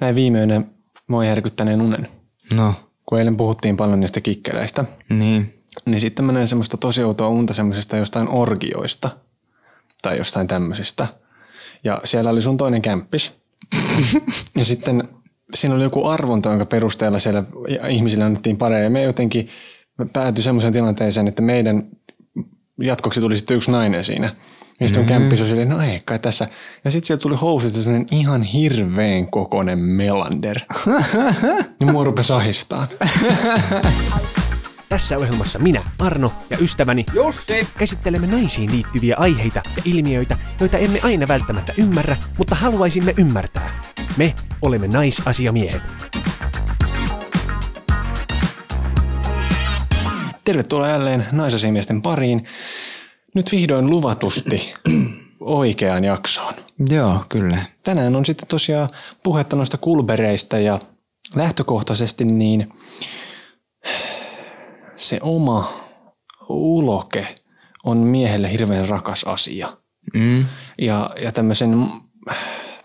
näin viimeinen moi järkyttäneen unen. No, Kun eilen puhuttiin paljon niistä kikkeleistä, niin. niin sitten mä näin semmoista tosi outoa unta semmoisesta jostain orgioista tai jostain tämmöisestä. Ja siellä oli sun toinen kämppis. ja sitten siinä oli joku arvonta, jonka perusteella siellä ihmisille annettiin pareja. Ja me jotenkin päätyi semmoiseen tilanteeseen, että meidän jatkoksi tuli sitten yksi nainen siinä. Ja sitten mm-hmm. kämppis oli silleen, no ei kai tässä. Ja sitten sieltä tuli housista semmoinen ihan hirveän kokoinen melander. ja mua rupesi ahistaan. Tässä ohjelmassa minä, Arno ja ystäväni Jussi käsittelemme naisiin liittyviä aiheita ja ilmiöitä, joita emme aina välttämättä ymmärrä, mutta haluaisimme ymmärtää. Me olemme naisasiamiehet. Tervetuloa jälleen naisasimiesten pariin. Nyt vihdoin luvatusti oikeaan jaksoon. Joo, kyllä. Tänään on sitten tosiaan puhetta noista kulbereista ja lähtökohtaisesti niin se oma uloke on miehelle hirveän rakas asia. Mm. Ja, ja tämmöisen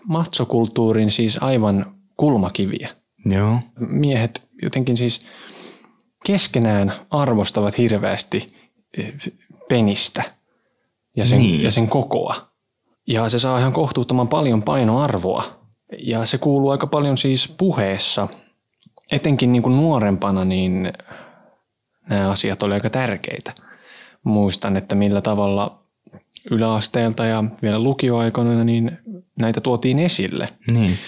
matsokulttuurin siis aivan kulmakiviä. Joo. Miehet jotenkin siis keskenään arvostavat hirveästi eh, penistä ja sen, Niin. ja sen kokoa. Ja se saa ihan kohtuuttoman paljon painoarvoa. Ja se kuuluu aika paljon siis puheessa. Etenkin niin kuin nuorempana niin nämä asiat oli aika tärkeitä. Muistan, että millä tavalla yläasteelta ja vielä lukioaikoina niin näitä tuotiin esille. Niin.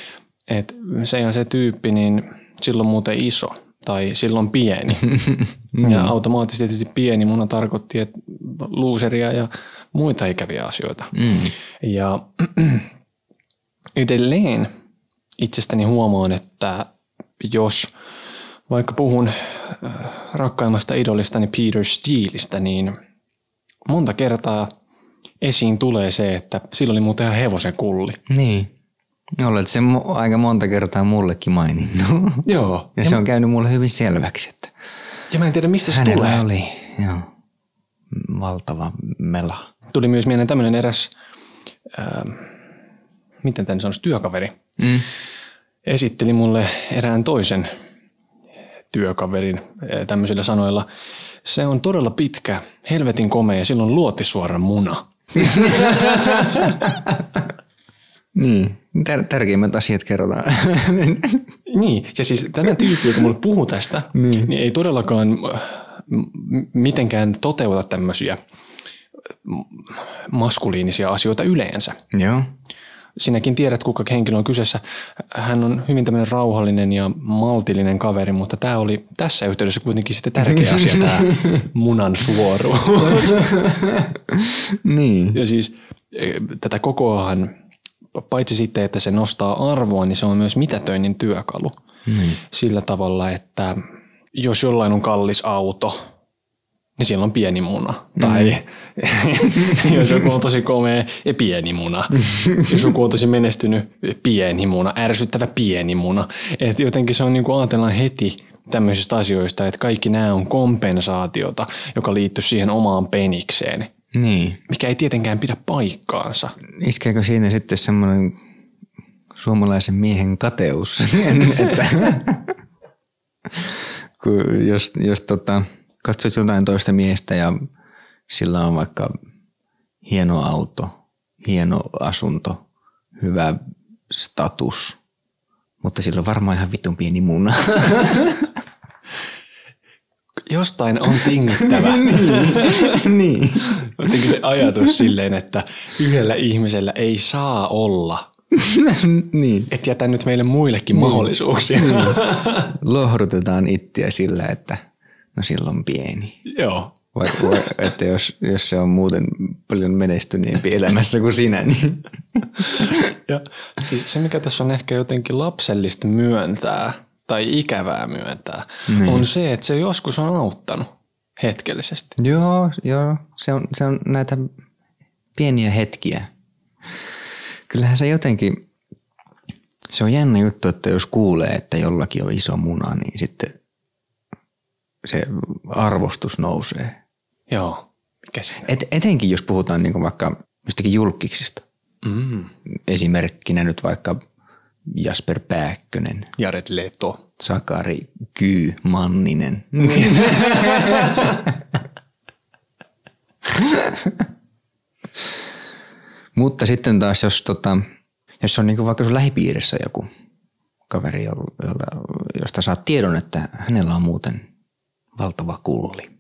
Et se ja se tyyppi, niin silloin muuten iso tai silloin pieni. ja automaattisesti tietysti pieni muna tarkoitti, että luuseria ja muita ikäviä asioita. Mm. Ja edelleen itsestäni huomaan, että jos vaikka puhun äh, rakkaimmasta idolistani Peter Steeleistä, niin monta kertaa esiin tulee se, että sillä oli muuten ihan hevosen kulli. Niin. Olet sen aika monta kertaa mullekin maininnut. Joo. Ja se on käynyt mulle hyvin selväksi, että Ja mä en tiedä, mistä se tulee. oli joo, valtava mela. Tuli myös mieleen tämmöinen eräs, ää, miten tämän sanoisi, työkaveri. Mm. Esitteli mulle erään toisen työkaverin ää, tämmöisillä sanoilla. Se on todella pitkä, helvetin komea ja silloin luotisuora muna. Niin. Tär- tärkeimmät asiat kerrotaan. Niin, ja siis tämä tyyppi, joka mulle puhuu tästä, niin. niin ei todellakaan äh, mitenkään toteuta tämmöisiä äh, maskuliinisia asioita yleensä. joo. Sinäkin tiedät, kuka henkilö on kyseessä. Hän on hyvin tämmöinen rauhallinen ja maltillinen kaveri, mutta tämä oli tässä yhteydessä kuitenkin sitten tärkeä asia, tämä munan suoruus. Niin. Ja siis eh, tätä kokoahan, paitsi sitten, että se nostaa arvoa, niin se on myös mitätöinnin työkalu. Niin. Sillä tavalla, että jos jollain on kallis auto, niin siellä on pieni muna. Tai jos joku on tosi komea, pieni muna. jos joku on tosi menestynyt, pieni muna. Ärsyttävä pieni muna. Et jotenkin se on niin kuin ajatellaan heti tämmöisistä asioista, että kaikki nämä on kompensaatiota, joka liittyy siihen omaan penikseen. Niin. Mikä ei tietenkään pidä paikkaansa. Iskeekö siinä sitten semmoinen suomalaisen miehen kateus, että kun jos, jos tota, katsot jotain toista miestä ja sillä on vaikka hieno auto, hieno asunto, hyvä status, mutta sillä on varmaan ihan vitun pieni muna. Jostain on tingittävä. niin. Jotenkin se ajatus silleen, että yhdellä ihmisellä ei saa olla. niin. Et jätä nyt meille muillekin mahdollisuuksia. Lohdutetaan ittiä sillä, että no silloin pieni. Joo. Vai, vai, että jos, jos se on muuten paljon menestyneempi elämässä kuin sinä, niin Ja siis se, mikä tässä on ehkä jotenkin lapsellista myöntää tai ikävää myöntää, niin. on se, että se joskus on auttanut hetkellisesti. joo, joo se, on, se on näitä pieniä hetkiä. Kyllähän se jotenkin, se on jännä juttu, että jos kuulee, että jollakin on iso muna, niin sitten se arvostus nousee. Joo. Mikä siinä? Et, etenkin jos puhutaan niin vaikka jostakin julkiksista. Mm. Esimerkkinä nyt vaikka Jasper Pääkkönen, Jared Leto. Sakari Kyy Manninen. Mutta sitten taas, jos, tota, jos on niin vaikka sun lähipiirissä joku kaveri, jolta, josta saat tiedon, että hänellä on muuten valtava kulli,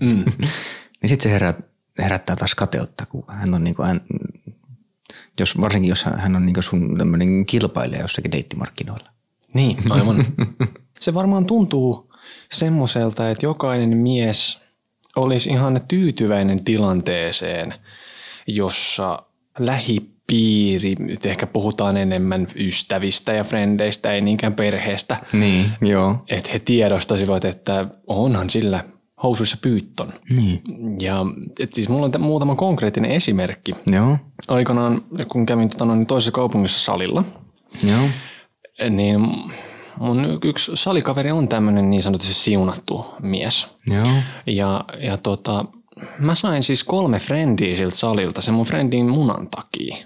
mm. niin sitten se herät, herättää taas kateutta, kun hän on niin kuin, hän, jos, varsinkin jos hän on niin sun tämmöinen kilpailija jossakin deittimarkkinoilla. Niin, aivan. se varmaan tuntuu semmoiselta, että jokainen mies olisi ihan tyytyväinen tilanteeseen, jossa lähipiiri, nyt ehkä puhutaan enemmän ystävistä ja frendeistä, ei niinkään perheestä. Niin, joo. Että he tiedostasivat, että onhan sillä housuissa pyytton. Niin. Ja et siis mulla on muutama konkreettinen esimerkki. Joo. Aikanaan, kun kävin tota, noin toisessa kaupungissa salilla, Joo. niin mun yksi salikaveri on tämmöinen niin sanotusti siunattu mies. Joo. Ja, ja tota, mä sain siis kolme frendiä siltä salilta sen mun friendin munan takia.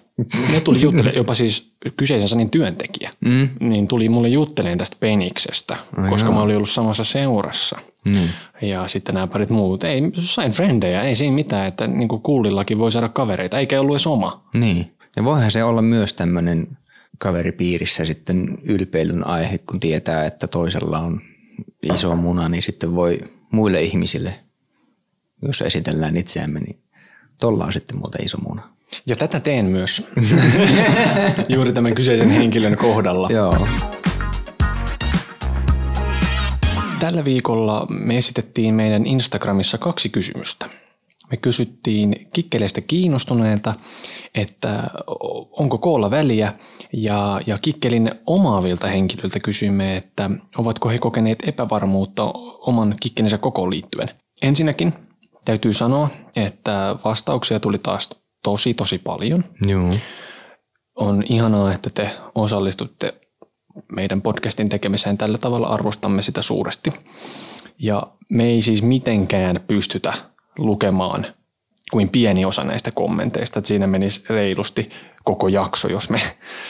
Ne tuli juttelemaan, jopa siis kyseisen salin työntekijä, Mm. niin tuli mulle jutteleen tästä peniksestä, Ai koska joo. mä olin ollut samassa seurassa. Niin. Ja sitten nämä parit muut. Ei, sain frendejä, ei siinä mitään, että niin kuin kullillakin voi saada kavereita, eikä ollut edes oma. Niin. Ja voihan se olla myös tämmöinen kaveripiirissä sitten ylpeilyn aihe, kun tietää, että toisella on iso muna, niin sitten voi muille ihmisille, jos esitellään itseämme, niin tolla on sitten muuten iso muna. Ja tätä teen myös. Juuri tämän kyseisen henkilön kohdalla. Joo. Tällä viikolla me esitettiin meidän Instagramissa kaksi kysymystä. Me kysyttiin kikkeleistä kiinnostuneilta, että onko koolla väliä, ja, ja kikkelin omaavilta henkilöiltä kysyimme, että ovatko he kokeneet epävarmuutta oman kikkelinsä kokoon liittyen. Ensinnäkin täytyy sanoa, että vastauksia tuli taas tosi tosi paljon. Joo. On ihanaa, että te osallistutte meidän podcastin tekemiseen tällä tavalla, arvostamme sitä suuresti. Ja me ei siis mitenkään pystytä lukemaan kuin pieni osa näistä kommenteista, että siinä menisi reilusti koko jakso, jos me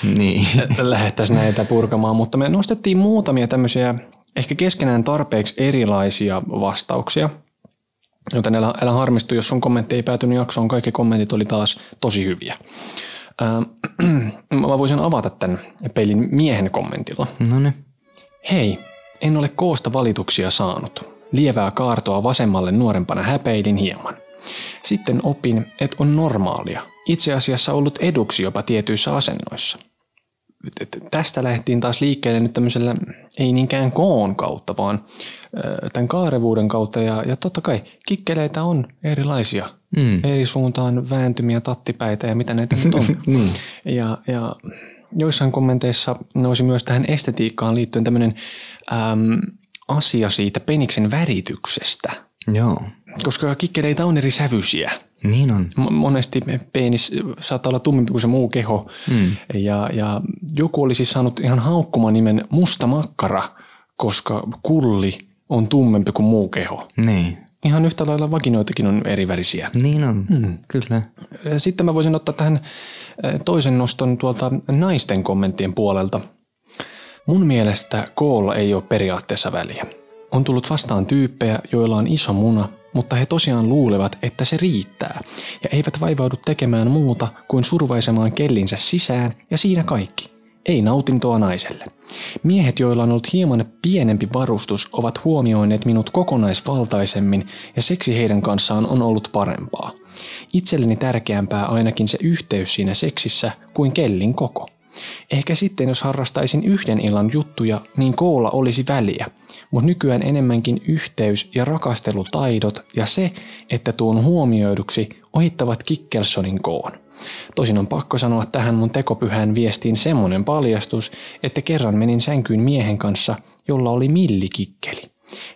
Niin. lähdettäisiin näitä purkamaan, mutta me nostettiin muutamia tämmöisiä ehkä keskenään tarpeeksi erilaisia vastauksia, joten älä, älä harmistu, jos sun kommentti ei päätynyt jaksoon, kaikki kommentit oli taas tosi hyviä. Ää, mä voisin avata tämän pelin miehen kommentilla. No niin. Hei, en ole koosta valituksia saanut. Lievää kaartoa vasemmalle nuorempana häpeilin hieman. Sitten opin, että on normaalia. Itse asiassa ollut eduksi jopa tietyissä asennoissa. Tästä lähtiin taas liikkeelle nyt tämmöisellä, ei niinkään koon kautta, vaan tämän kaarevuuden kautta. Ja, ja totta kai kikkeleitä on erilaisia. Mm. Eri suuntaan vääntymiä tattipäitä ja mitä näitä nyt on. Niin. Ja, ja joissain kommenteissa nousi myös tähän estetiikkaan liittyen tämmöinen äm, asia siitä peniksen värityksestä. Joo. Koska kikkeleitä on eri sävyisiä. Niin on. Monesti penis saattaa olla tummempi kuin se muu keho. Mm. Ja, ja joku olisi saanut ihan haukkuman nimen musta makkara, koska kulli on tummempi kuin muu keho. Niin. Ihan yhtä lailla vaginoitakin on eri värisiä. Niin on. Mm. Kyllä. Sitten mä voisin ottaa tähän toisen noston tuolta naisten kommenttien puolelta. Mun mielestä koolla ei ole periaatteessa väliä. On tullut vastaan tyyppejä, joilla on iso muna, mutta he tosiaan luulevat, että se riittää, ja eivät vaivaudu tekemään muuta kuin survaisemaan kellinsä sisään, ja siinä kaikki. Ei nautintoa naiselle. Miehet, joilla on ollut hieman pienempi varustus, ovat huomioineet minut kokonaisvaltaisemmin, ja seksi heidän kanssaan on ollut parempaa. Itselleni tärkeämpää ainakin se yhteys siinä seksissä kuin kellin koko. Ehkä sitten jos harrastaisin yhden illan juttuja, niin koolla olisi väliä, mutta nykyään enemmänkin yhteys ja rakastelutaidot ja se, että tuon huomioiduksi ohittavat Kikkelsonin koon. Tosin on pakko sanoa tähän mun tekopyhään viestiin semmonen paljastus, että kerran menin sänkyyn miehen kanssa, jolla oli millikikkeli.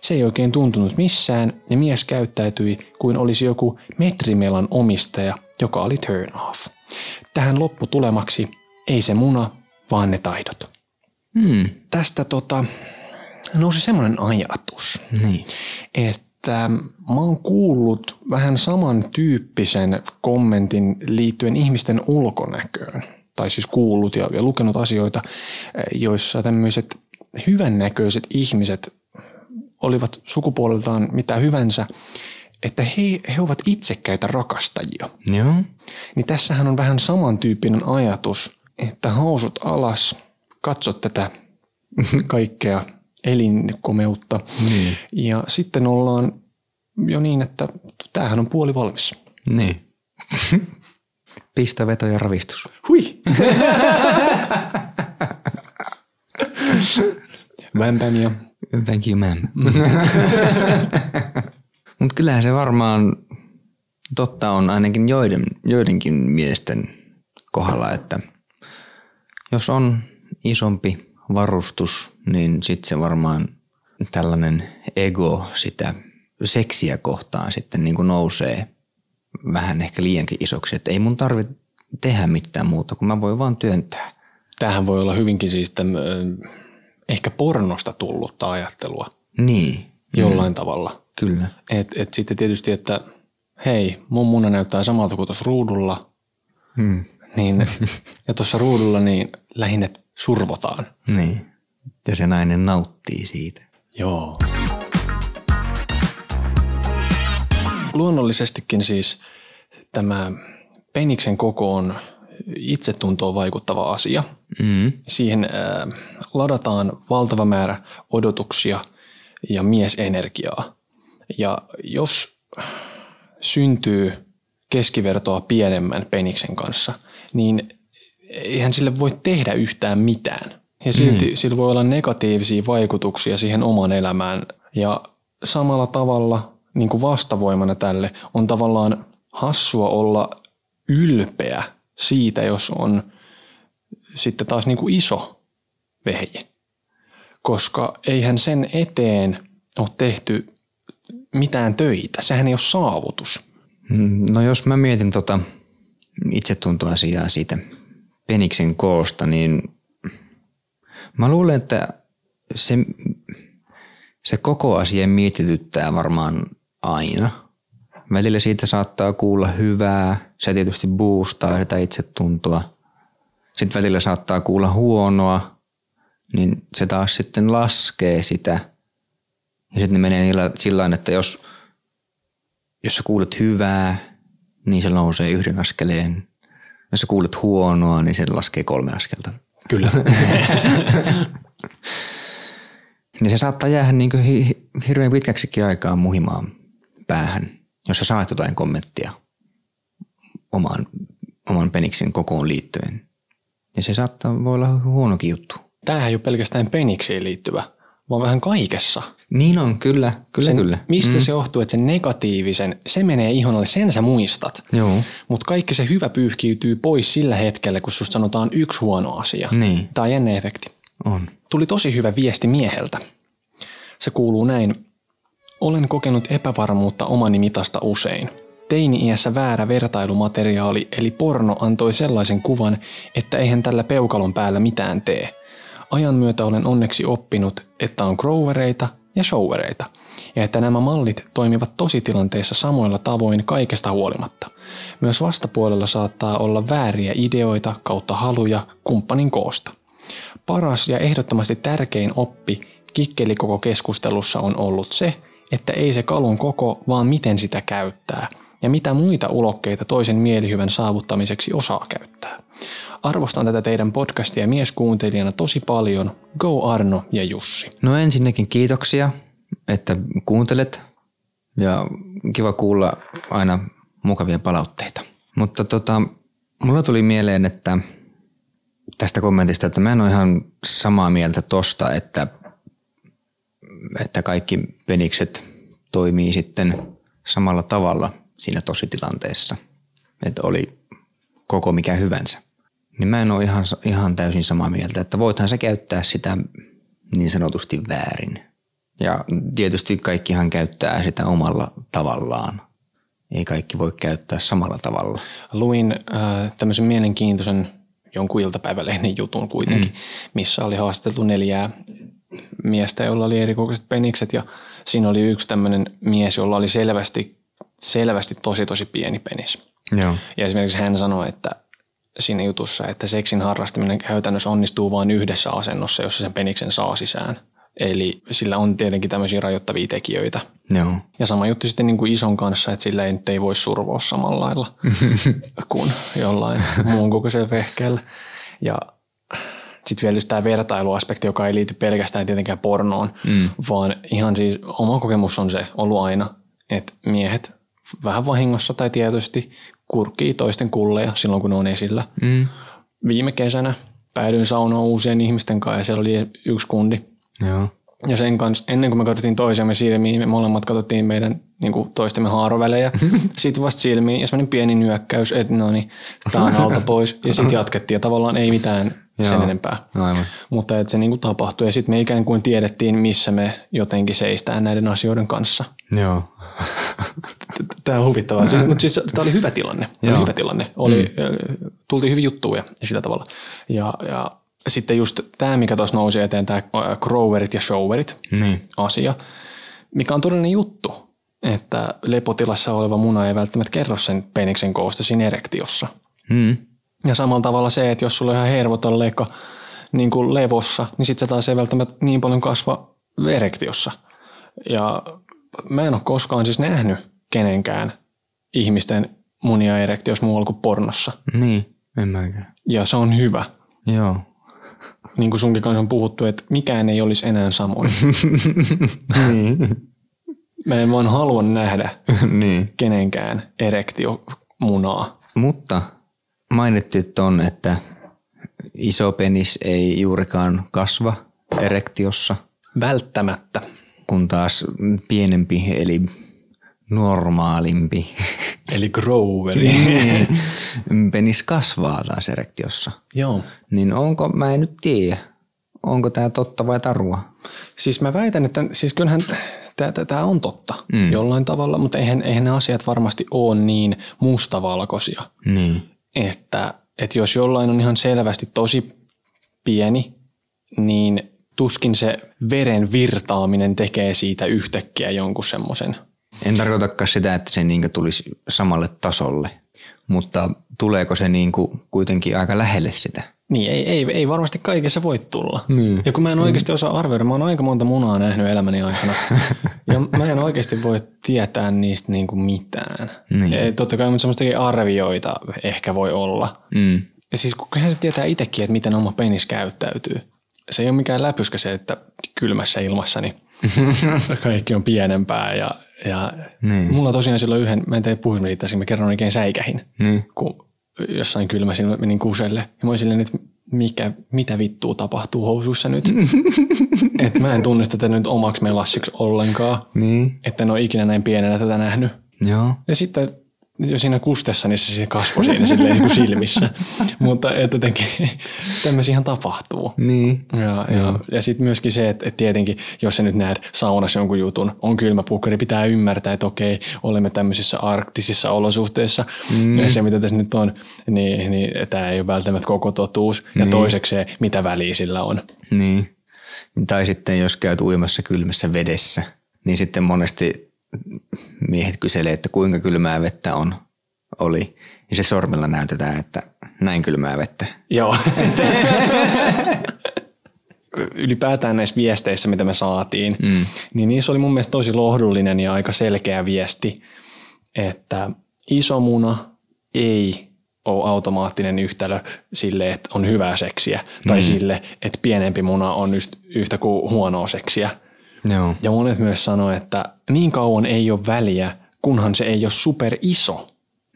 Se ei oikein tuntunut missään ja mies käyttäytyi kuin olisi joku metrimelan omistaja, joka oli turn off. Tähän lopputulemaksi ei se muna, vaan ne taidot. Mm. Tästä tota, nousi semmoinen ajatus, Niin. että mä oon kuullut vähän samantyyppisen kommentin liittyen ihmisten ulkonäköön. tai siis kuullut ja, ja lukenut asioita, joissa tämmöiset hyvännäköiset ihmiset olivat sukupuoleltaan mitä hyvänsä, että he, he ovat itsekkäitä rakastajia. Joo. Niin tässähän on vähän samantyyppinen ajatus, että housut alas, katso tätä kaikkea elinkomeutta. Niin. Ja sitten ollaan jo niin, että tämähän on puoli valmis. Niin. Pistä, veto ja ravistus. Hui! Vämpämiä. Thank you, ma'am. Mutta kyllähän se varmaan totta on ainakin joiden, joidenkin miesten kohdalla, että jos on isompi varustus, niin sitten se varmaan tällainen ego sitä seksiä kohtaan sitten niin kuin nousee vähän ehkä liiankin isoksi, että ei mun tarvitse tehdä mitään muuta, kun mä voin vaan työntää. Tämähän voi olla hyvinkin siis tämmö, ehkä pornosta tullutta ajattelua Niin, jollain mm. tavalla. kyllä. Et, et sitten tietysti, että hei, mun muna näyttää samalta kuin tuossa ruudulla, Hmm. Niin, ja tuossa ruudulla niin lähinnä survotaan. Niin. Ja se nainen nauttii siitä. Joo. Luonnollisestikin siis tämä peniksen koko on itsetuntoon vaikuttava asia. Mm. Siihen äh, ladataan valtava määrä odotuksia ja miesenergiaa. Ja jos syntyy keskivertoa pienemmän peniksen kanssa, niin eihän sille voi tehdä yhtään mitään. Ja silti mm. sillä voi olla negatiivisia vaikutuksia siihen omaan elämään. Ja samalla tavalla niin kuin vastavoimana tälle on tavallaan hassua olla ylpeä siitä, jos on sitten taas niin kuin iso vehje. Koska eihän sen eteen ole tehty mitään töitä. Sehän ei ole saavutus. Mm, No jos mä mietin tota itsetuntoasiaa siitä peniksen koosta, niin mä luulen, että se, se koko asia mietityttää varmaan aina. Välillä siitä saattaa kuulla hyvää, se tietysti boostaa sitä itsetuntoa. Sitten välillä saattaa kuulla huonoa, niin se taas sitten laskee sitä. Ja sitten ne menee sillä että jos, jos sä kuulet hyvää, niin se nousee yhden askeleen. Jos sä kuulet huonoa, niin se laskee kolme askelta. Kyllä. Ja se saattaa jäädä niin kuin hi- hirveän pitkäksikin aikaa muhimaan päähän, jos sä saat jotain kommenttia oman, oman peniksen kokoon liittyen. Ja se saattaa voi olla huonokin juttu. Tämähän ei ole pelkästään penikseen liittyvä, vaan vähän kaikessa. Niin on, kyllä, kyllä, Sen, kyllä. Mistä mm. se johtuu, että sen negatiivisen, se menee ihon alle, sen sä muistat. Joo. Mutta kaikki se hyvä pyyhkiytyy pois sillä hetkellä, kun susta sanotaan yksi huono asia. Niin. Tämä on jännä efekti. On. Tuli tosi hyvä viesti mieheltä. Se kuuluu näin. Olen kokenut epävarmuutta omani mitasta usein. Teini-iässä väärä vertailumateriaali eli porno antoi sellaisen kuvan, että eihän tällä peukalon päällä mitään tee. Ajan myötä olen onneksi oppinut, että on growereita ja showereita, ja että nämä mallit toimivat tositilanteessa samoilla tavoin kaikesta huolimatta. Myös vastapuolella saattaa olla vääriä ideoita kautta haluja kumppanin koosta. Paras ja ehdottomasti tärkein oppi kikkeli koko keskustelussa on ollut se, että ei se kalun koko, vaan miten sitä käyttää ja mitä muita ulokkeita toisen mielihyvän saavuttamiseksi osaa käyttää. Arvostan tätä teidän podcastia mieskuuntelijana tosi paljon. Go Arno ja Jussi. No ensinnäkin kiitoksia, että kuuntelet ja kiva kuulla aina mukavia palautteita. Mutta tota, mulla tuli mieleen, että tästä kommentista, että mä en ole ihan samaa mieltä tosta, että, että kaikki penikset toimii sitten samalla tavalla siinä tositilanteessa, että oli koko mikä hyvänsä. Niin mä en ole ihan, ihan täysin samaa mieltä, että voithan se käyttää sitä niin sanotusti väärin. Ja tietysti kaikkihan käyttää sitä omalla tavallaan. Ei kaikki voi käyttää samalla tavalla. Luin äh, tämmöisen mielenkiintoisen jonkun iltapäivälehden jutun kuitenkin, mm. missä oli haasteltu neljää miestä, jolla oli erikokoiset penikset ja siinä oli yksi tämmöinen mies, jolla oli selvästi, selvästi tosi tosi pieni penis. Joo. Ja esimerkiksi hän sanoi, että siinä jutussa, että seksin harrastaminen käytännössä onnistuu vain yhdessä asennossa, jossa sen peniksen saa sisään. Eli sillä on tietenkin tämmöisiä rajoittavia tekijöitä. Joo. Ja sama juttu sitten niin kuin ison kanssa, että sillä ei, nyt ei voi survoa samalla lailla kuin jollain muun kokoisella vehkeellä. Ja sitten vielä just tämä vertailuaspekti, joka ei liity pelkästään tietenkään pornoon, mm. vaan ihan siis oma kokemus on se ollut aina, että miehet vähän vahingossa tai tietysti kurkkii toisten kulleja silloin, kun ne on esillä. Mm. Viime kesänä päädyin saunoon uusien ihmisten kanssa ja siellä oli yksi kundi. Joo. Ja sen kanssa, ennen kuin me katsottiin toisiamme silmiin, me molemmat katsottiin meidän niin kuin toistemme haarovälejä. sitten vasta silmiin ja semmoinen pieni nyökkäys, että no niin, tää on alta pois. Ja sitten jatkettiin ja tavallaan ei mitään sen Joo. enempää. Aivan. Mutta että se niin kuin tapahtui ja sitten me ikään kuin tiedettiin, missä me jotenkin seistään näiden asioiden kanssa. Joo. Tämä on huvittavaa. Siis, mutta siis tämä oli hyvä tilanne. Tämä oli hyvä tilanne. Oli, mm. Tultiin hyvin juttuja ja sillä tavalla. Ja, ja sitten just tämä, mikä tuossa nousi eteen, tämä growerit ja showerit Niin. asia, mikä on todellinen juttu, että lepotilassa oleva muna ei välttämättä kerro sen peniksen koosta siinä erektiossa. Mm. Ja samalla tavalla se, että jos sulla on ihan hervoton leka niin kuin levossa, niin sitten se taas ei välttämättä niin paljon kasva erektiossa. Ja mä en ole koskaan siis nähnyt kenenkään ihmisten munia erektiossa muualla kuin pornossa. Niin. En mäkään. Ja se on hyvä. Joo. Niin kuin sunkin kanssa on puhuttu, että mikään ei olisi enää samoin. niin. Mä en vaan halua nähdä niin. kenenkään erektiomunaa. Mutta mainittiin ton, että iso penis ei juurikaan kasva erektiossa, Välttämättä. Kun taas pienempi eli normaalimpi Eli groweri. penis kasvaa taas erektiossa. Joo. Niin onko, mä en nyt tiedä, onko tämä totta vai tarua? Siis mä väitän, että siis kyllähän tämä on totta mm. jollain tavalla, mutta eihän, eihän ne asiat varmasti ole niin mustavalkoisia, Niin. että, että jos jollain on ihan selvästi tosi pieni, niin tuskin se veren virtaaminen tekee siitä yhtäkkiä jonkun semmoisen. En tarkoitakaan sitä, että se niinku tulisi samalle tasolle, mutta tuleeko se niinku kuitenkin aika lähelle sitä? Niin, ei, ei, ei varmasti kaikessa voi tulla. Niin. Ja kun mä en oikeasti osaa arvioida, mä oon aika monta munaa nähnyt elämäni aikana. ja mä en oikeasti voi tietää niistä niinku mitään. Niin. Ja totta kai semmoistakin arvioita ehkä voi olla. Mm. Ja siis kyllähän se tietää itsekin, että miten oma penis käyttäytyy. Se ei ole mikään läpyskä se, että kylmässä ilmassa niin kaikki on pienempää. Ja, ja Niin. mulla tosiaan silloin yhden, mä en tiedä puhuin riittäisin, mä kerran oikein säikähin Niin. kun jossain kylmässä mä menin kuselle. Ja mä olin silleen, että mikä, mitä vittua tapahtuu housuissa nyt. että mä en tunnista tätä nyt omaksi melassiksi ollenkaan. Niin. Että en ole ikinä näin pienenä tätä nähnyt. Joo. Ja sitten jo siinä kustessa, niin se sitten kasvoi siinä silleen niin kuin silmissä. Mutta että jotenkin tämmöisiä ihan tapahtuu. Niin. Ja, ja, ja sitten myöskin se, että, että tietenkin, jos sä nyt näet saunassa jonkun jutun, on kylmä pukkari, pitää ymmärtää, että okei, olemme tämmöisissä arktisissa olosuhteissa. Mm. Ja se, mitä tässä nyt on, niin, niin tämä ei ole välttämättä koko totuus. Ja Niin. toiseksi se, mitä väliä sillä on. Niin. Tai sitten jos käyt uimassa kylmässä vedessä, niin sitten monesti miehet kyselee, että kuinka kylmää vettä on, oli. Ja se sormella näytetään, että näin kylmää vettä. Joo. Ylipäätään näissä viesteissä, mitä me saatiin, mm. niin niissä oli mun mielestä tosi lohdullinen ja aika selkeä viesti, että iso muna ei ole automaattinen yhtälö sille, että on hyvää seksiä, tai sille, että pienempi muna on yhtä kuin huonoa seksiä. Joo. Ja monet myös sanoo, että niin kauan ei ole väliä, kunhan se ei ole super iso.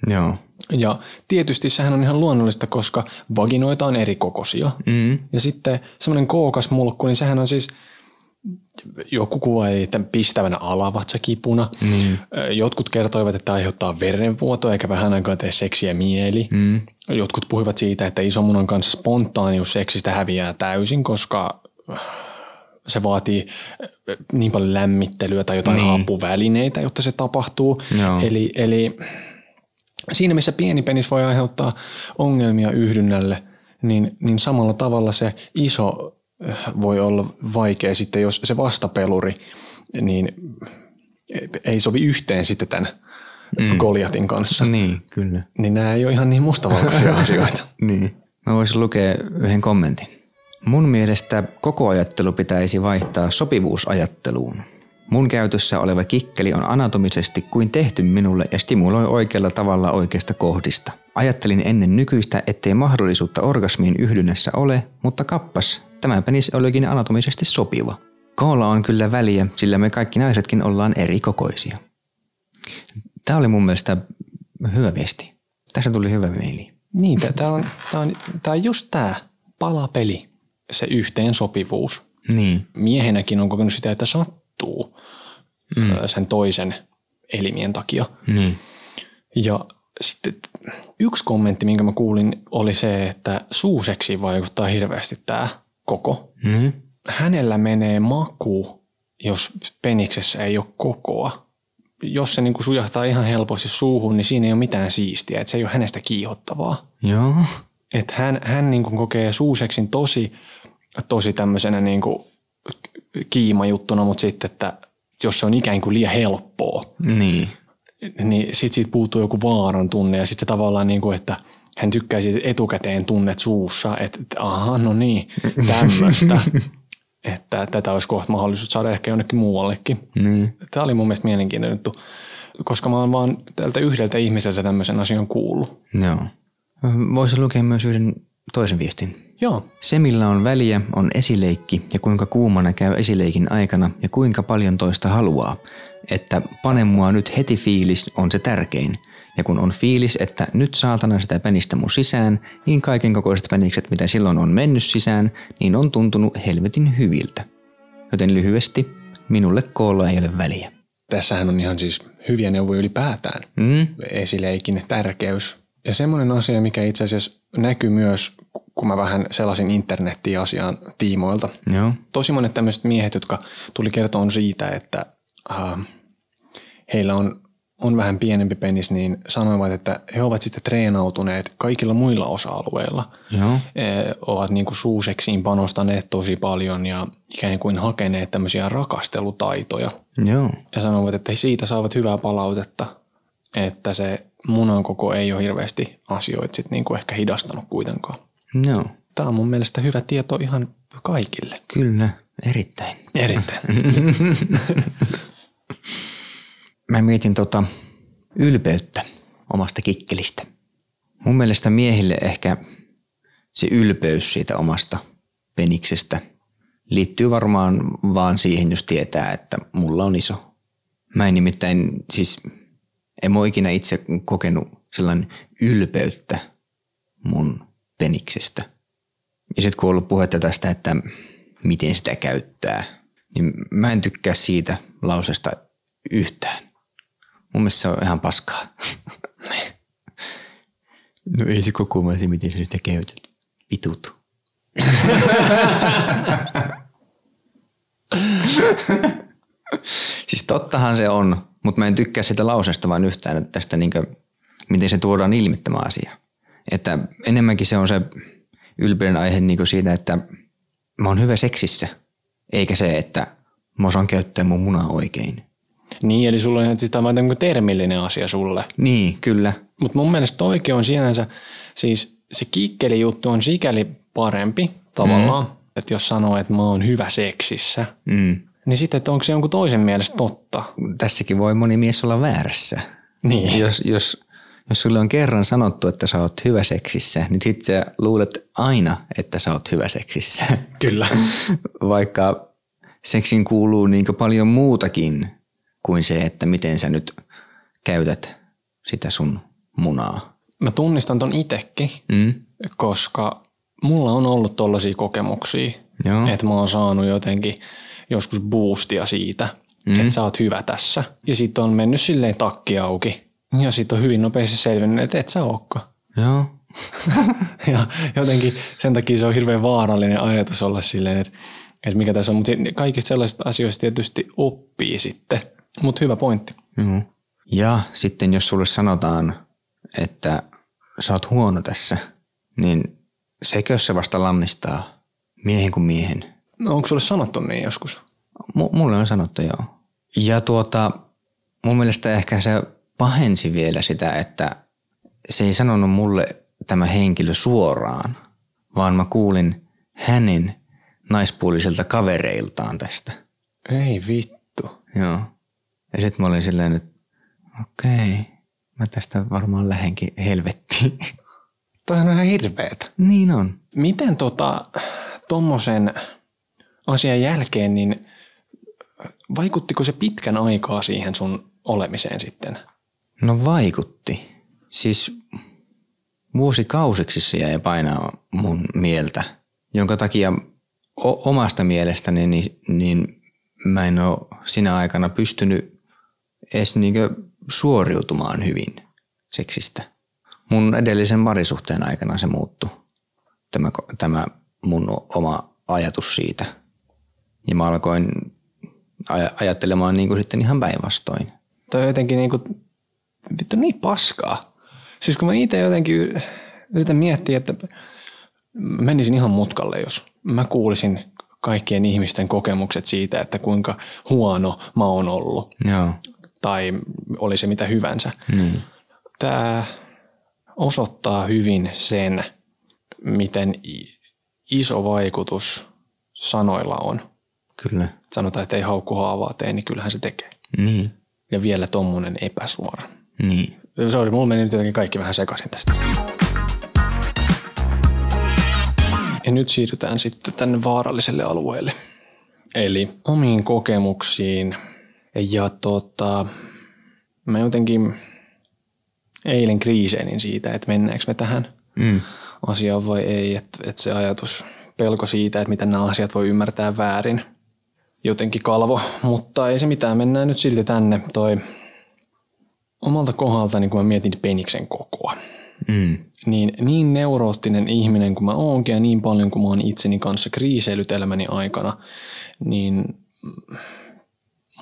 Joo. Ja tietysti sehän on ihan luonnollista, koska vaginoita on eri kokoisia. Mm. Ja sitten semmoinen kookas mulkku, niin sehän on siis, joku kuvaili tämän pistävänä alavatsakipuna. Mm. Jotkut kertoivat, että aiheuttaa verenvuotoa eikä vähän aikaa tee seksiä mieli. Mm. Jotkut puhuivat siitä, että isomunan kanssa spontaanius seksistä häviää täysin, koska se vaatii niin paljon lämmittelyä tai jotain niin. apuvälineitä, jotta se tapahtuu. Joo. Eli, eli siinä missä pieni penis voi aiheuttaa ongelmia yhdynnälle, niin, niin samalla tavalla se iso äh, voi olla vaikea sitten, jos se vastapeluri niin ei sovi yhteen sitten tämän mm. Goliatin kanssa. Niin, kyllä. Niin nämä ei ole ihan niin mustavalkoisia asioita. Niin. Mä voisin lukea yhden kommentin. Mun mielestä koko ajattelu pitäisi vaihtaa sopivuusajatteluun. Mun käytössä oleva kikkeli on anatomisesti kuin tehty minulle ja stimuloi oikealla tavalla oikeasta kohdista. Ajattelin ennen nykyistä, ettei mahdollisuutta orgasmiin yhdynnässä ole, mutta kappas, tämä penis olikin anatomisesti sopiva. Koolla on kyllä väliä, sillä me kaikki naisetkin ollaan eri kokoisia. Tämä oli mun mielestä hyvä viesti. Tässä tuli hyvä mieli. Niin, tämä on, on, on just tämä palapeli, se yhteensopivuus. Niin. Miehenäkin on kokenut sitä, että sattuu mm. sen toisen elimien takia. Niin. Ja sitten yksi kommentti, minkä mä kuulin, oli se, että suuseksi vaikuttaa hirveästi tämä koko. Niin. Hänellä menee maku, jos peniksessä ei ole kokoa. Jos se niinku sujahtaa ihan helposti suuhun, niin siinä ei ole mitään siistiä. Että se ei ole hänestä kiihottavaa. Joo. Että hän, hän niinku kokee suuseksin tosi, tosi tämmöisenä niinku kiimajuttuna, mutta sitten, että jos se on ikään kuin liian helppoa, Niin. niin sit siitä puuttuu joku vaaran tunne ja sitten se tavallaan niin kuin, että hän tykkää siitä etukäteen tunnet suussa, että, että aha, no niin, tämmöistä. että tätä olisi kohta mahdollisuus saada ehkä jonnekin muuallekin. Niin. Tämä oli mun mielestä mielenkiintoinen juttu, koska mä oon vaan tältä yhdeltä ihmiseltä tämmöisen asian kuullut. Joo. Voisi lukea myös yhden toisen viestin. Joo, Se, millä on väliä, on esileikki ja kuinka kuumana käy esileikin aikana ja kuinka paljon toista haluaa. Että pane mua nyt heti fiilis on se tärkein. Ja kun on fiilis, että nyt saatana sitä penistä mun sisään, niin kaiken kokoiset penikset, mitä silloin on mennyt sisään, niin on tuntunut helvetin hyviltä. Joten lyhyesti, minulle koolla ei ole väliä. tässähän on ihan siis hyviä neuvoja ylipäätään. Mm? esileikin tärkeys. Ja semmoinen asia, mikä itse asiassa näkyy myös, kun mä vähän selasin internettiä asian tiimoilta. Joo. Tosi monet tämmöiset miehet, jotka tuli kertoa siitä, että äh, heillä on, on vähän pienempi penis, niin sanoivat, että he ovat sitten treenautuneet kaikilla muilla osa-alueilla. Joo. Eh, ovat niin kuin suuseksiin panostaneet tosi paljon ja ikään kuin hakeneet tämmöisiä rakastelutaitoja Joo. ja sanovat, että he siitä saavat hyvää palautetta, että se munan koko ei ole hirveästi asioita sit niin kuin ehkä hidastanut kuitenkaan. Joo. Tämä on mun mielestä hyvä tieto ihan kaikille. Kyllä. Erittäin. Erittäin. Mä mietin tota ylpeyttä omasta kikkelistä. Mun mielestä miehille ehkä se ylpeys siitä omasta peniksestä liittyy varmaan vaan siihen, jos tietää, että mulla on iso. Mä en nimittäin, siis en mä ikinä itse kokenut sellainen ylpeyttä mun peniksestä. Ja sitten kun on ollut puhetta tästä, että miten sitä käyttää, niin mä en tykkää siitä lausesta yhtään. Mun mielestä se on ihan paskaa. no ei se koko ajan miten sä sitä käytät. Vitut. siis tottahan se on, mutta mä en tykkää sitä lausesta vaan yhtään että tästä niinkö, miten se tuodaan ilmi tämä asia. Että enemmänkin se on se ylpeyden aihe niin siitä, että mä oon hyvä seksissä, eikä se, että mä osaan käyttää mun munaa oikein. niin, eli sulla on sitä vain tämmöinen termillinen asia sulle. Niin, kyllä. Mutta mun mielestä oikein on sinänsä, siis se kikkeli juttu on sikäli parempi tavallaan, mm. että jos sanoo, että mä oon hyvä seksissä, Mm. niin sitten, että onko se jonkun toisen mielestä totta. Tässäkin voi moni mies olla väärässä. Niin. Jos, jos, jos sulle on kerran sanottu, että sä oot hyvä seksissä, niin sit sä luulet aina, että sä oot hyvä seksissä. Kyllä. Vaikka seksin kuuluu niin paljon muutakin kuin se, että miten sä nyt käytät sitä sun munaa. Mä tunnistan ton itekin, Mm? koska mulla on ollut tollaisia kokemuksia, Joo. että mä oon saanut jotenkin joskus boostia siitä, mm. että sä oot hyvä tässä. Ja sitten on mennyt silleen takki auki. Ja sitten on hyvin nopeasti selvinnyt, että et sä ookaan. Joo. Ja jotenkin sen takia se on hirveän vaarallinen ajatus olla silleen, että, että mikä tässä on. Mutta kaikista sellaisista asioista tietysti oppii sitten. Mutta hyvä pointti. Joo. Ja sitten jos sulle sanotaan, että sä oot huono tässä, niin sekö se vasta lannistaa miehen kuin miehen? No onko sulle sanottu niin joskus? M- mulle on sanottu joo. Ja tuota, mun mielestä ehkä se pahensi vielä sitä, että se ei sanonut mulle tämä henkilö suoraan, vaan mä kuulin hänen naispuoliselta kavereiltaan tästä. Ei vittu. Joo. Ja sitten mä olin silleen, että okei, mä tästä varmaan lähenkin helvettiin. Toi on ihan hirveetä. niin on. Miten tota, tommosen asian jälkeen, niin vaikuttiko se pitkän aikaa siihen sun olemiseen sitten? No vaikutti. Siis vuosikausiksi se jäi painaa mun mieltä, jonka takia o- omasta mielestäni niin, niin mä en ole sinä aikana pystynyt edes niinkö suoriutumaan hyvin seksistä. Mun edellisen parisuhteen aikana se muuttui, tämä, tämä mun oma ajatus siitä. Ja mä alkoin aj- ajattelemaan niin kuin sitten ihan päinvastoin. Toi jotenkin niinku, vittu niin paskaa. Siis kun mä itse jotenkin yritän miettiä, että menisin ihan mutkalle, jos mä kuulisin kaikkien ihmisten kokemukset siitä, että kuinka huono mä oon ollut. Joo. Tai oli se mitä hyvänsä. Niin. Tämä osoittaa hyvin sen, miten iso vaikutus sanoilla on. Kyllä. Sanotaan, että ei haukku haavaa tee, niin kyllähän se tekee. Niin. Ja vielä tommonen epäsuora. Niin. Sori, mulla meni nyt jotenkin kaikki vähän sekaisin tästä. Ja nyt siirrytään sitten tänne vaaralliselle alueelle. Eli omiin kokemuksiin. Ja tota, mä jotenkin eilen kriiseenin siitä, että mennäänkö me tähän Mm. asiaan vai ei. Että että se ajatus, pelko siitä, että miten nämä asiat voi ymmärtää väärin, jotenkin kalvo. Mutta ei se mitään, mennään nyt silti tänne. Toi omalta kohdaltani, kun mä mietin peniksen kokoa Mm. niin, niin neuroottinen ihminen kuin mä oonkin ja niin paljon kuin mä oon itseni kanssa kriiseilyt elämäni aikana, niin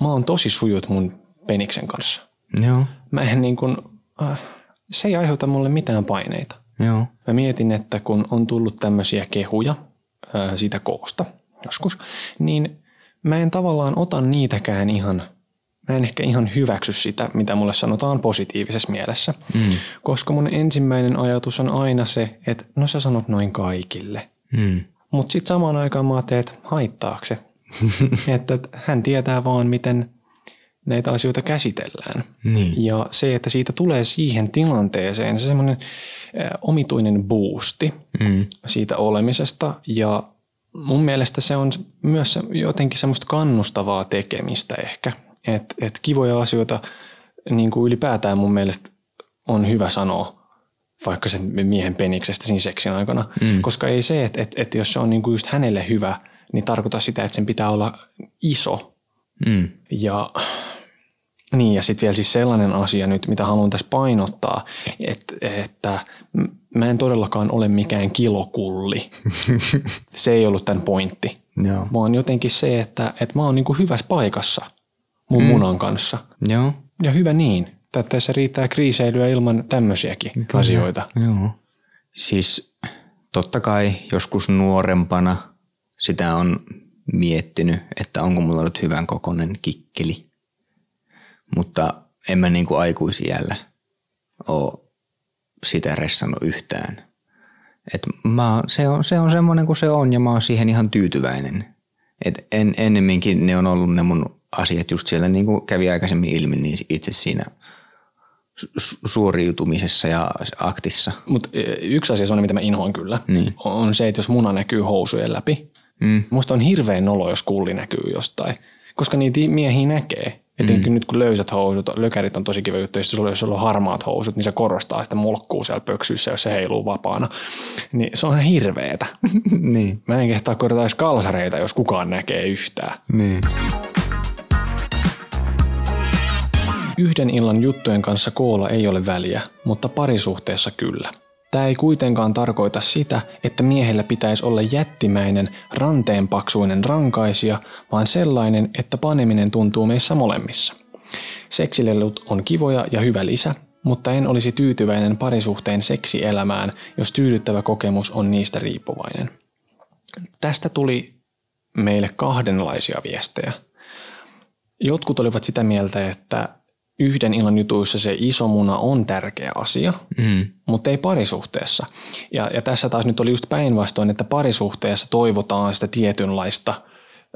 mä oon tosi sujut mun peniksen kanssa. Joo. Mä en niin kuin, äh, se ei aiheuta mulle mitään paineita. Joo. Mä mietin, että kun on tullut tämmöisiä kehuja ää, siitä koosta joskus, niin mä en tavallaan ota niitäkään ihan, mä en ehkä ihan hyväksy sitä, mitä mulle sanotaan positiivisessa mielessä. Mm. Koska mun ensimmäinen ajatus on aina se, että no sä sanot noin kaikille. Mm. Mutta sitten samaan aikaan mä ajattelin, että haittaako se. että että hän tietää vaan, miten näitä asioita käsitellään. Niin. Ja se, että siitä tulee siihen tilanteeseen, se semmoinen omituinen boosti Mm. siitä olemisesta. Ja mun mielestä se on myös jotenkin semmoista kannustavaa tekemistä ehkä. Että et kivoja asioita niin kuin ylipäätään mun mielestä on hyvä sanoa vaikka sen miehen peniksestä siinä seksin aikana. Mm. Koska ei se, että, että, että jos se on niin kuin just hänelle hyvä, niin tarkoita sitä, että sen pitää olla iso. Mm. Ja niin, ja sitten vielä siis sellainen asia nyt, mitä haluan tässä painottaa, että, että mä en todellakaan ole mikään kilokulli. se ei ollut tämän pointti. Joo. Vaan jotenkin se, että, että mä oon niinku hyvässä paikassa mun mm. munan kanssa. Joo. Ja hyvä niin. Että tässä riittää kriiseilyä ilman tämmöisiäkin Kyllä. asioita. Joo. Siis totta kai joskus nuorempana sitä on miettinyt, että onko mulla nyt hyvän kokonen kikkeli. Mutta en mä niinku aikuisiällä oo sitä ressannut yhtään. Et mä, se, on, se on semmoinen kuin se on ja mä oon siihen ihan tyytyväinen. Et en, ennemminkin ne on ollut ne mun asiat just siellä, niin kuin kävi aikaisemmin ilmi, niin itse siinä su- suoriutumisessa ja aktissa. Mutta yksi asia on, mitä mä inhoan kyllä, Niin. on se, että jos muna näkyy housujen läpi. Mm. Musta on hirveän nolo, jos kulli näkyy jostain. Koska niitä miehiä näkee. Etenkin mm. nyt kun löysät housut, lökärit on tosi kiva juttu, sitten sulla, jos sulla on harmaat housut, niin se korostaa sitä mulkkuu siellä pöksyissä, jos se heiluu vapaana. Niin se on ihan hirveetä. niin. Mä en kehtaa korjata edes kalsareita, jos kukaan näkee yhtään. Niin. Yhden illan juttujen kanssa koolla ei ole väliä, mutta parisuhteessa kyllä. Tämä ei kuitenkaan tarkoita sitä, että miehellä pitäisi olla jättimäinen, ranteenpaksuinen rankaisija, vaan sellainen, että paneminen tuntuu meissä molemmissa. Seksilelut on kivoja ja hyvä lisä, mutta en olisi tyytyväinen parisuhteen seksielämään, jos tyydyttävä kokemus on niistä riippuvainen. Tästä tuli meille kahdenlaisia viestejä. Jotkut olivat sitä mieltä, että yhden illan jutuissa se iso muna on tärkeä asia, Mm. mutta ei parisuhteessa. Ja, ja tässä taas nyt oli just päinvastoin, että parisuhteessa toivotaan sitä tietynlaista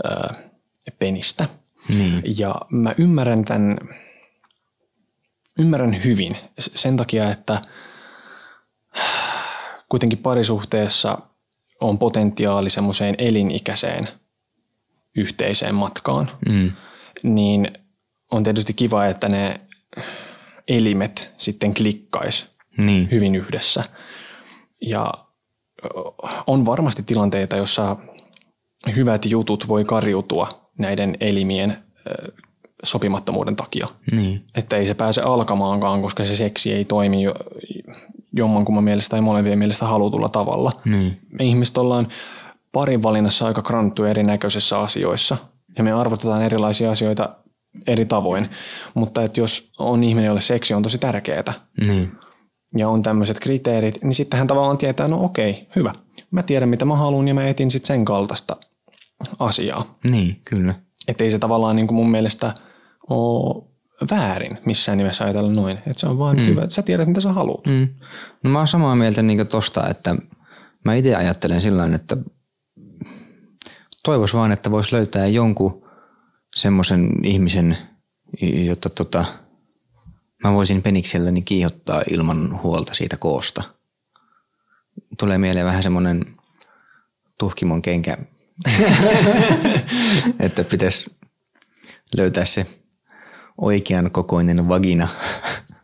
ö, penistä. Niin. Ja mä ymmärrän tämän, ymmärrän hyvin sen takia, että kuitenkin parisuhteessa on potentiaali semmoiseen elinikäiseen yhteiseen matkaan, Mm. niin on tietysti kiva, että ne elimet sitten klikkais Niin. hyvin yhdessä. Ja on varmasti tilanteita, jossa hyvät jutut voi karjutua näiden elimien sopimattomuuden takia. Niin. Että ei se pääse alkamaankaan, koska se seksi ei toimi jo, jommankumman mielestä tai molempien mielestä halutulla tavalla. Niin. Me ihmiset ollaan parin valinnassa aika kranttuja erinäköisissä asioissa ja me arvotetaan erilaisia asioita eri tavoin. Mutta että jos on ihminen, jolle seksi on tosi tärkeää Niin. ja on tämmöiset kriteerit, niin sitten hän tavallaan tietää, no okei, hyvä. Mä tiedän, mitä mä haluan ja mä etin sitten sen kaltaista asiaa. Niin, kyllä. Että ei se tavallaan niin kuin mun mielestä ole väärin missään nimessä ajatella noin. Että se on vaan mm. hyvä, että sä tiedät, mitä sä haluat. Mm. No mä oon samaa mieltä niin tosta, että mä itse ajattelen sillä että toivois vaan, että vois löytää jonkun semmoisen ihmisen, jotta tota, mä voisin penikselläni kiihottaa ilman huolta siitä koosta. Tulee mieleen vähän semmoinen tuhkimon kenkä, että pitäisi löytää se oikean kokoinen vagina,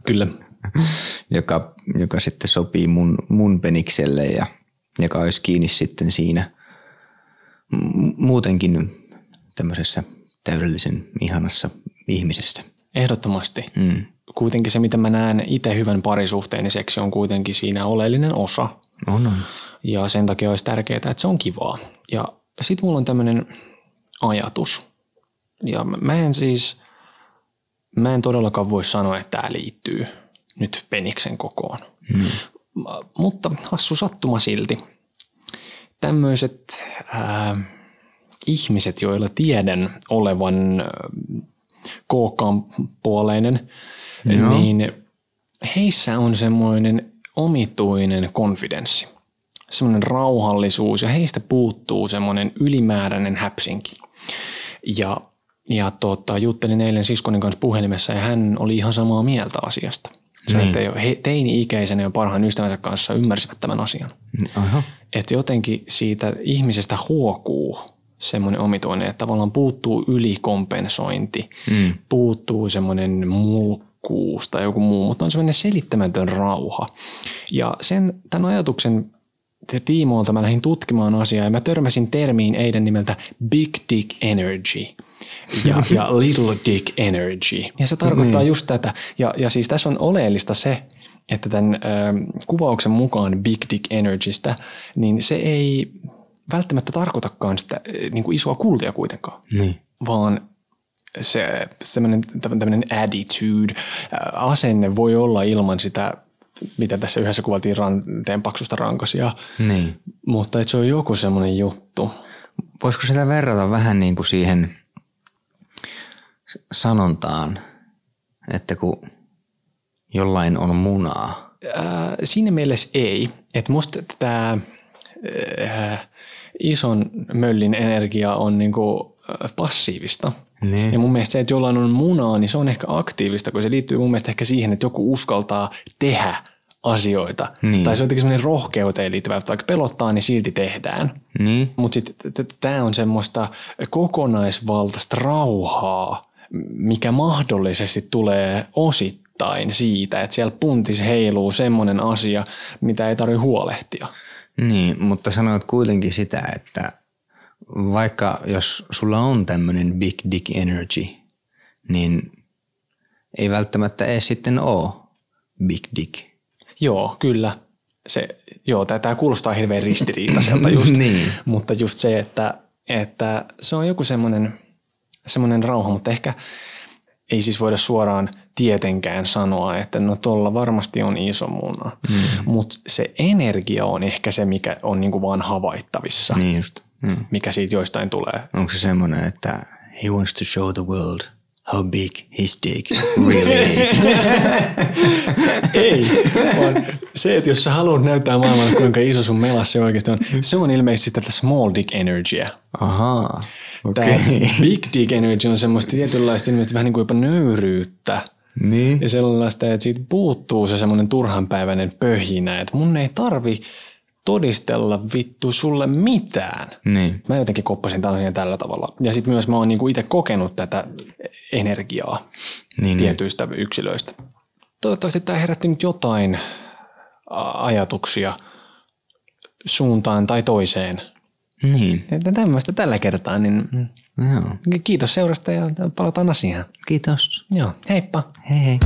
Kyllä. joka, joka sitten sopii mun, mun penikselle ja joka olisi kiinni sitten siinä muutenkin tämmöisessä täydellisen ihanassa ihmisessä. Ehdottomasti. Mm. Kuitenkin se, mitä mä näen itse hyvän parisuhteen, niin seksi on kuitenkin siinä oleellinen osa. On, on. Ja sen takia olisi tärkeää, että se on kivaa. Ja sitten mulla on tämmöinen ajatus. Ja mä- en siis, mä en todellakaan voi sanoa, että tämä liittyy nyt peniksen kokoon. Mm. Ma- Mutta hassu sattuma silti. Tämmöiset äh, ihmiset, joilla tiedän olevan äh, kookkaan puoleinen, Joo. niin heissä on semmoinen omituinen konfidenssi. Semmoinen rauhallisuus ja heistä puuttuu semmoinen ylimääräinen häpsinki. Ja, ja tota, juttelin eilen siskonin kanssa puhelimessa ja hän oli ihan samaa mieltä asiasta. Se, Niin. että jo he, teini-ikäisenä ja parhaan ystävänsä kanssa ymmärsivät tämän asian. Aha. Että jotenkin siitä ihmisestä huokuu semmoinen omituinen, että tavallaan puuttuu ylikompensointi, Mm. puuttuu semmoinen mulkkuus tai joku muu, mutta on semmoinen selittämätön rauha. Ja sen, tämän ajatuksen tiimoilta mä lähdin tutkimaan asiaa ja mä törmäsin termiin eilen nimeltä Big Dick Energy ja, ja Little Dick Energy. Ja se tarkoittaa just tätä. Ja, ja siis tässä on oleellista se, että tämän ö, kuvauksen mukaan Big Dick Energystä, niin se ei välttämättä tarkoitakaan sitä ö, niin kuin isoa kultia kuitenkaan Niin. vaan se tämmöinen, tämmöinen attitude, asenne voi olla ilman sitä, mitä tässä yhdessä kuvaltiin ranteen paksusta rankasia, Niin. mutta se on joku semmoinen juttu. Voisiko sitä verrata vähän niin kuin siihen sanontaan, että kun jollain on munaa, Ää, siinä mielessä ei, että musta tämä ää, ison möllin energia on niinku ää, passiivista. Niin. Ja mun mielestä se, että jollain on munaa, niin se on ehkä aktiivista, kun se liittyy mun mielestä ehkä siihen, että joku uskaltaa tehdä asioita. Niin. Tai se on jotenkin semmoinen rohkeuteen liittyvä, että vaikka pelottaa, niin silti tehdään. niin, Mutta sitten tämä on semmoista kokonaisvaltaista rauhaa, mikä mahdollisesti tulee osittain siitä, että siellä puntis heiluu semmoinen asia, mitä ei tarvitse huolehtia. Niin, mutta sanoit kuitenkin sitä, että vaikka jos sulla on tämmöinen big dick energy, niin ei välttämättä edes sitten ole big dick. Joo, kyllä. Se, joo, tämä kuulostaa hirveän ristiriitaiselta just, Niin. mutta just se, että, että se on joku semmoinen, semmoinen rauha, mutta ehkä ei siis voida suoraan tietenkään sanoa, että no tolla varmasti on iso muna, mm. mutta se energia on ehkä se, mikä on niinku vaan havaittavissa, Niin just. Mm. mikä siitä joistain tulee. Onko se semmoinen, että he wants to show the world how big his dick really is. Ei, vaan se, että jos sä haluat näyttää maailmalle, kuinka iso sun melas se oikeasti on, se on ilmeisesti tätä small dick energyä. Ahaa, okei. Tämä Okay. big dick energy on semmoista tietynlaista ilmeisesti vähän niin kuin jopa nöyryyttä. Niin. Ja sellaista, että siitä puuttuu se semmoinen turhanpäiväinen pöhinä, että mun ei tarvi todistella vittu sulle mitään. Niin. Mä jotenkin koppasin tällaisia tällä tavalla. Ja sitten myös mä oon niinku itse kokenut tätä energiaa Niin, tietyistä yksilöistä. Toivottavasti tämä herätti nyt jotain ajatuksia suuntaan tai toiseen. Niin. Että tämmöistä tällä kertaa, niin Joo. kiitos seurasta ja palataan asiaan. Kiitos. Joo, heippa. Hei hei.